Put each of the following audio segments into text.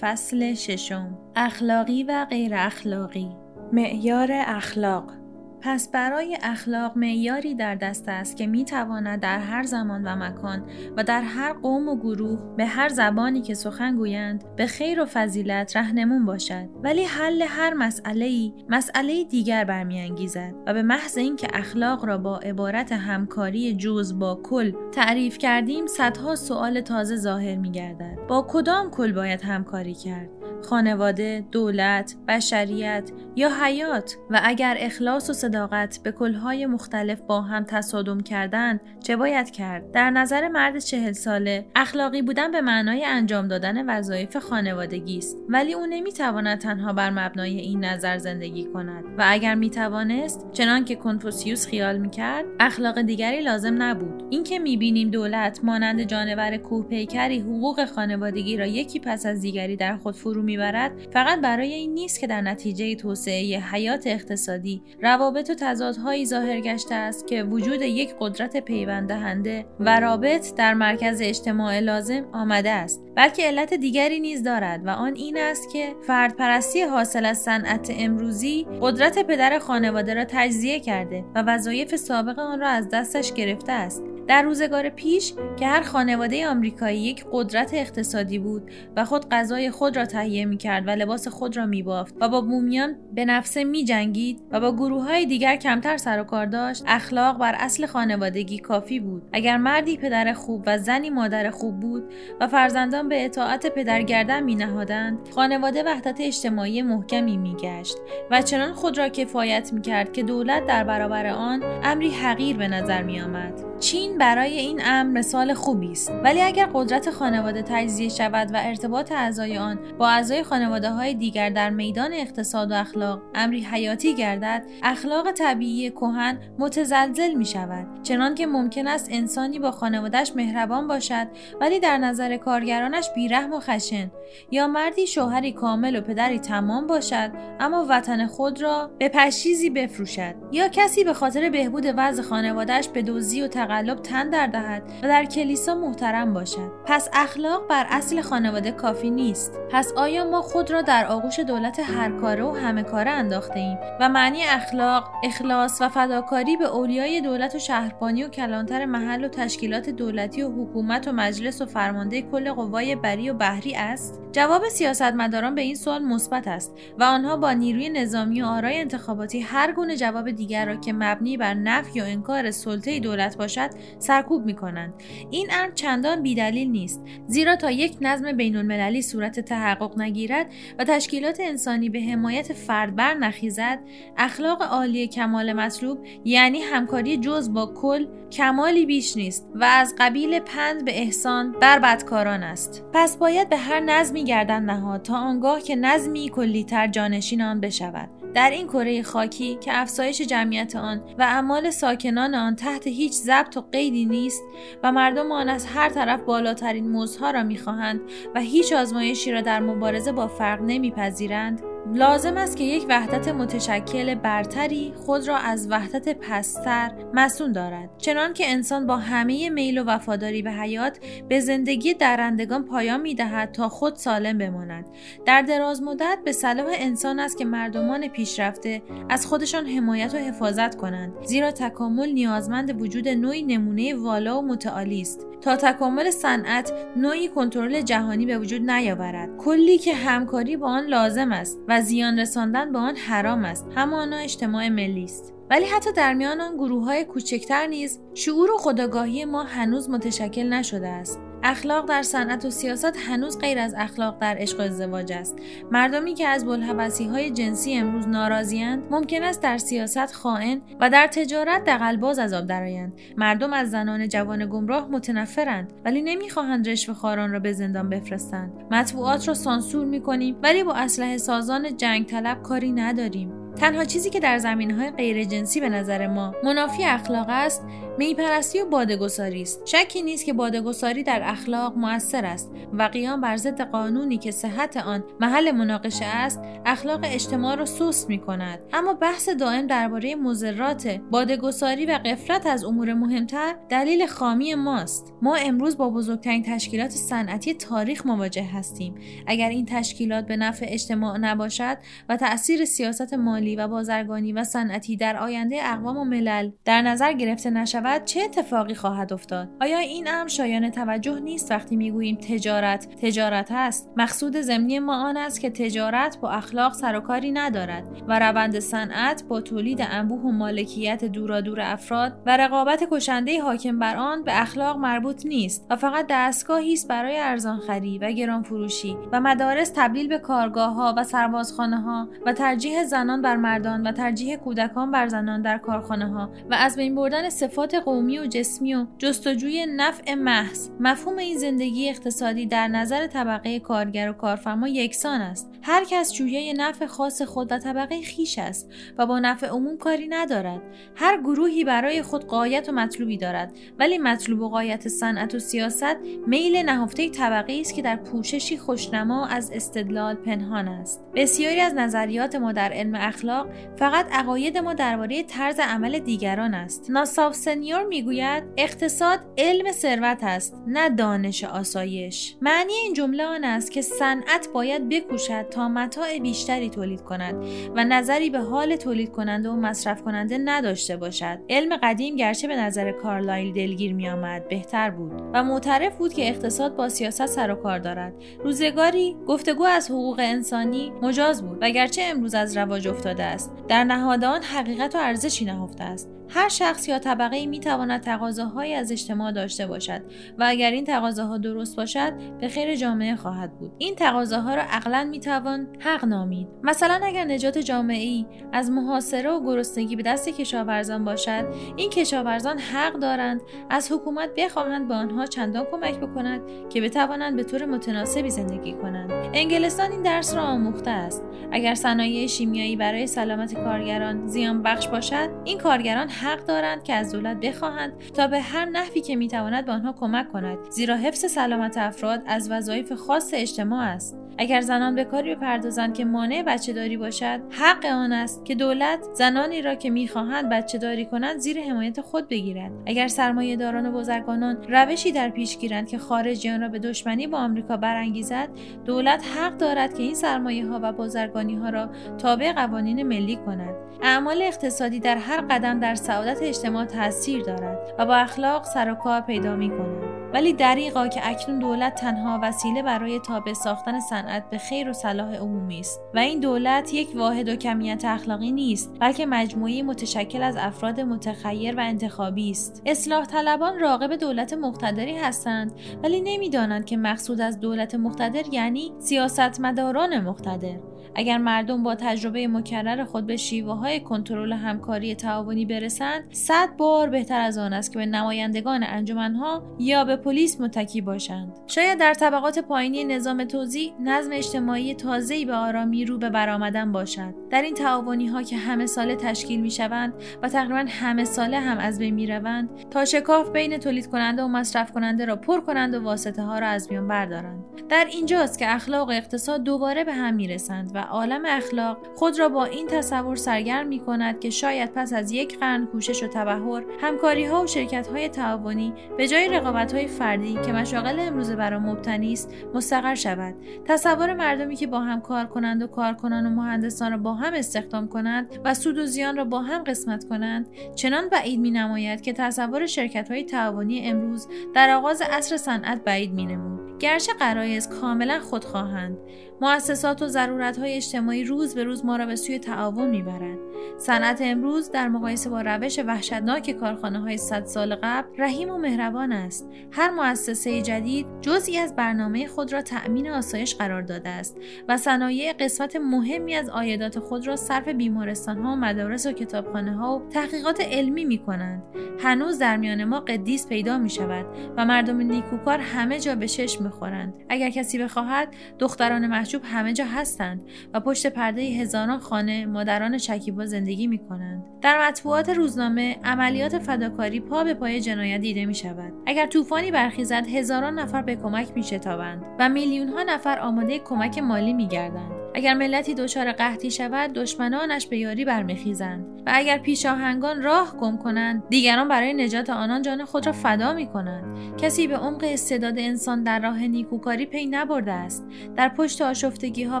فصل ششم. اخلاقی و غیر اخلاقی معیار اخلاق. پس برای اخلاق معیاری در دست است که می تواند در هر زمان و مکان و در هر قوم و گروه به هر زبانی که سخن گویند به خیر و فضیلت رهنمون باشد ولی حل هر مسئله ای مسئله دیگر برمیانگیزد و به محض اینکه اخلاق را با عبارت همکاری جز با کل تعریف کردیم صدها سوال تازه ظاهر می گردد. با کدام کل باید همکاری کرد خانواده، دولت، بشریت یا حیات. و اگر اخلاص و صداقت به کلهای مختلف با هم تصادم کردند چه باید کرد؟ در نظر مرد چهل ساله اخلاقی بودن به معنای انجام دادن وظایف خانوادگی است. ولی او نمی‌تواند تنها بر مبنای این نظر زندگی کند. و اگر می‌توانست چنان که کنفوسیوس خیال می‌کرد اخلاق دیگری لازم نبود. اینکه می‌بینیم دولت مانند جانور کوهپیکری حقوق خانوادگی را یکی پس از دیگری در خود فرو می‌برد فقط برای این نیست که در نتیجه توسعه حیات اقتصادی روابط و تضادهایی ظاهر گشته است که وجود یک قدرت پیوند دهنده و رابط در مرکز اجتماع لازم آمده است بلکه علت دیگری نیز دارد و آن این است که فردپرستی حاصل از صنعت امروزی قدرت پدر خانواده را تجزیه کرده و وظایف سابق آن را از دستش گرفته است. در روزگار پیش که هر خانواده آمریکایی یک قدرت اقتصادی بود و خود غذای خود را تهیه می کرد و لباس خود را می بافت و با بومیان به نفسه می جنگید و با گروه های دیگر کمتر سر و کار داشت اخلاق بر اصل خانوادگی کافی بود اگر مردی پدر خوب و زنی مادر خوب بود و فرزندان به اطاعت پدر گردن می نهادند خانواده وحدت اجتماعی محکمی می گشت و چنان خود را کفایت می کرد که دولت در برابر آن امری حقیر به نظر می آمد. چین برای این امر مثال خوبی است. ولی اگر قدرت خانواده تجزیه شود و ارتباط اعضای آن با اعضای خانواده های دیگر در میدان اقتصاد و اخلاق امری حیاتی گردد اخلاق طبیعی کهن متزلزل می شود. چنان که ممکن است انسانی با خانوادهش مهربان باشد ولی در نظر کارگرانش بیرحم و خشن. یا مردی شوهری کامل و پدری تمام باشد اما وطن خود را به پشیزی بفروشد. یا کسی به خاطر بهبود وضع خانوادهش به دزدی و تقلب تن در دهد و در کلیسا محترم باشد. پس اخلاق بر اصل خانواده کافی نیست. پس آیا ما خود را در آغوش دولت هر کاره و همه کاره انداخته ایم و معنی اخلاق اخلاص و فداکاری به اولیای دولت و شهربانی و کلانتر محل و تشکیلات دولتی و حکومت و مجلس و فرمانده کل قوای بری و بحری است؟ جواب سیاستمداران به این سوال مثبت است و آنها با نیروی نظامی و آرای انتخاباتی هر گونه جواب دیگر را که مبنی بر نفی و انکار سلطه دولت باشد سرکوب می کنند. این امر چندان بیدلیل نیست زیرا تا یک نظم بین المللی صورت تحقق نگیرد و تشکیلات انسانی به حمایت فرد بر نخیزد اخلاق عالی کمال مطلوب یعنی همکاری جز با کل کمالی بیش نیست و از قبیل پند به احسان بر بدکاران است پس باید به هر نظمی گردن نهاد تا آنگاه که نظمی کلیتر جانشین آن بشود در این کره خاکی که افزایش جمعیت آن و اعمال ساکنان آن تحت هیچ ضبط و قیدی نیست و مردم آن از هر طرف بالاترین موزها را می‌خواهند و هیچ آزمایشی را در مبارزه با فرق نمیپذیرند. لازم است که یک وحدت متشکل برتری خود را از وحدت پستر مسون دارد. چنان که انسان با همه میل و وفاداری به حیات به زندگی درندگان پایان می دهد تا خود سالم بماند. در دراز مدت به صلاح انسان است که مردمان پیشرفته از خودشان حمایت و حفاظت کنند زیرا تکامل نیازمند وجود نوعی نمونه والا و متعالی است. تا تکامل صنعت نوعی کنترل جهانی به وجود نیاورد. کلی که همکاری با آن لازم است و زیان رساندن به آن حرام است. همانا اجتماع ملی است. ولی حتی در میان آن گروه های کوچکتر نیز شعور و خداگاهی ما هنوز متشکل نشده است. اخلاق در صنعت و سیاست هنوز غیر از اخلاق در عشق و ازدواج است. مردمی که از بلحبسی های جنسی امروز ناراضیاند ممکن است در سیاست خائن و در تجارت دقلباز از آب درآیند. مردم از زنان جوان گمراه متنفرند ولی نمی‌خواهند رشوه خاران را به زندان بفرستند. مطبوعات را سانسور می‌کنیم ولی با اسلحه سازان جنگ طلب کاری نداریم. تنها چیزی که در زمینه های غیر جنسی به نظر ما منافی اخلاق است میپرستی و بادگساری است. شکی نیست که بادگساری در اخلاق موثر است و قیام بر ضد قانونی که صحت آن محل مناقشه است اخلاق اجتماع را سست می کند اما بحث دائم درباره مضرات بادگساری و قفلت از امور مهمتر دلیل خامی ماست. ما امروز با بزرگترین تشکیلات صنعتی تاریخ مواجه هستیم. اگر این تشکیلات به نفع اجتماع نباشد و تأثیر سیاست مالی و بازرگانی و صنعتی در آینده اقوام و ملل در نظر گرفته نشود چه اتفاقی خواهد افتاد؟ آیا این امر شایان توجه نیست وقتی می‌گوییم تجارت؟ تجارت است. مقصود ضمنی ما آن است که تجارت با اخلاق سر و کاری ندارد و روند صنعت با تولید انبوه و مالکیت دورادور افراد و رقابت کشنده حاکم بر آن به اخلاق مربوط نیست و فقط دستگاهی است برای ارزانخری و گران فروشی و مدارس تبدیل به کارگاه ها و سربازخانه ها و ترجیح زنان بر مردان و ترجیح کودکان بر زنان در کارخانه ها و از بین بردن صفات قومی و جسمی و جستجوی نفع محض مفهوم این زندگی اقتصادی در نظر طبقه کارگر و کارفرما یکسان است. هر کس جویای نفع خاص خود و طبقه خیش است و با نفع عموم کاری ندارد. هر گروهی برای خود قایت و مطلوبی دارد. ولی مطلوب و قایت صنعت و سیاست میل نهفته طبقه است که در پوششی خوشنما از استدلال پنهان است. بسیاری از نظریات ما در علم اخلاق فقط عقاید ما درباره طرز عمل دیگران است. ناساف سنیور می‌گوید اقتصاد علم ثروت است نه دانش آسایش. معنی این جمله آن است که صنعت باید بکوشد تا متاع بیشتری تولید کند و نظری به حال تولید کننده و مصرف کننده نداشته باشد. علم قدیم گرچه به نظر کارلایل دلگیر می آمد بهتر بود و معترف بود که اقتصاد با سیاست سر و کار دارد. روزگاری گفتگو از حقوق انسانی مجاز بود و گرچه امروز از رواج افتاده است. در نهاد آن حقیقت و ارزشی نهفته است. هر شخص یا طبقه می تواند تقاضاهایی از اجتماع داشته باشد و اگر این تقاضاها درست باشد به خیر جامعه خواهد بود. این تقاضاها را عقلا می توان حق نامید. مثلا اگر نجات جامعه ای از محاصره و گرسنگی به دست کشاورزان باشد این کشاورزان حق دارند از حکومت بخواهند به آنها چندان کمک بکند که بتوانند به طور متناسبی زندگی کنند. انگلستان این درس را آموخته است. اگر صنایع شیمیایی برای سلامت کارگران زیان بخش باشد این کارگران حق دارند که از دولت بخواهند تا به هر نحوی که می‌تواند به آنها کمک کند. زیرا حفظ سلامت افراد از وظایف خاص اجتماع است. اگر زنان به کاری بپردازند که مانع بچه داری باشد حق آن است که دولت زنانی را که می‌خواهند بچه داری کنند زیر حمایت خود بگیرد. اگر سرمایه داران و بزرگانان روشی در پیش گیرند که خارجیان را به دشمنی با آمریکا برانگیزد دولت حق دارد که این سرمایه ها و بازرگانی ها را تابع قوانین ملی کند. اعمال اقتصادی در هر قدم در سعادت اجتماع تاثیر دارد و با اخلاق سر و کار پیدا می کند ولی دریغا که اکنون دولت تنها وسیله برای تابع ساختن صنعت به خیر و صلاح عمومی است و این دولت یک واحد و کمیت اخلاقی نیست بلکه مجموعی متشکل از افراد متخیر و انتخابی است. اصلاح طلبان راقب دولت مقتدری هستند ولی نمی‌دانند که مقصود از دولت مقتدر یعنی سیاستمداران مقتدر. اگر مردم با تجربه مکرر خود به شیوه های کنترل همکاری تعاونی برسند صد بار بهتر از آن است که به نمایندگان انجمنها یا به پلیس متکی باشند. شاید در طبقات پایینی نظام توزیع نظم اجتماعی تازه‌ای به آرامی رو به برآمدن باشد. در این تعاونی ها که همه ساله تشکیل می شوند و تقریبا همه ساله هم از بین می روند تا شکاف بین تولید کننده و مصرف کننده را پر کنند و واسطه ها را از میان بردارند. در اینجاست که اخلاق اقتصاد دوباره به هم می رسند و عالم اخلاق خود را با این تصور سرگرم می کند که شاید پس از یک قرن کوشش و تبهر همکاری ها و شرکت های تعاونی به جای رقابت های فردی که مشاغل امروزه برای مبتنی است مستقر شود تصور مردمی که با هم کار کنند و کارکنان و مهندسان را با هم استخدام کنند و سود و زیان را با هم قسمت کنند چنان بعید می نماید که تصور شرکت های تعاونی امروز در آغاز عصر صنعت بعید می نمود. گرچه قرایز کاملا خودخواهند مؤسسات و ضرورت های اجتماعی روز به روز ما را به سوی تعاون می‌برند. صنعت امروز در مقایسه با روش وحشتناک کارخانه های صد سال قبل رحیم و مهربان است. هر مؤسسه جدید جزئی از برنامه خود را تأمین آسایش قرار داده است و صنایع قسمت مهمی از عایدات خود را صرف بیمارستان ها و مدارس و کتابخانه ها و تحقیقات علمی می کنند هنوز در میان ما قدیس پیدا می شود و مردم نیکوکار همه جا به چشم می‌خورند. اگر کسی بخواهد دختران محجوب همه جا هستند و پشت پرده هزاران خانه مادران شکیبا زندگی می کنند. در مطبوعات روزنامه عملیات فداکاری پا به پای جنایت دیده می شود. اگر طوفانی برخیزد هزاران نفر به کمک می شتابند و میلیون ها نفر آماده کمک مالی می گردند. اگر ملتی دچار قحطی شود دشمنانش به یاری برمیخیزند و اگر پیشاهنگان راه گم کنند دیگران برای نجات آنان جان خود را فدا می کنند کسی به عمق استعداد انسان در راه نیکوکاری پی نبرده است. در پشت آشفتگی ها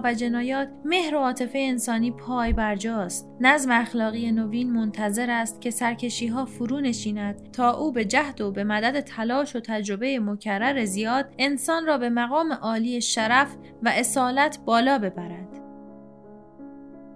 و جنایات مهر و عاطفه انسانی پای برجاست نظم اخلاقی نوین منتظر است که سرکشی ها فرو نشیند تا او به جهد و به مدد تلاش و تجربه مکرر زیاد انسان را به مقام عالی شرف و اصالت بالا ببرد.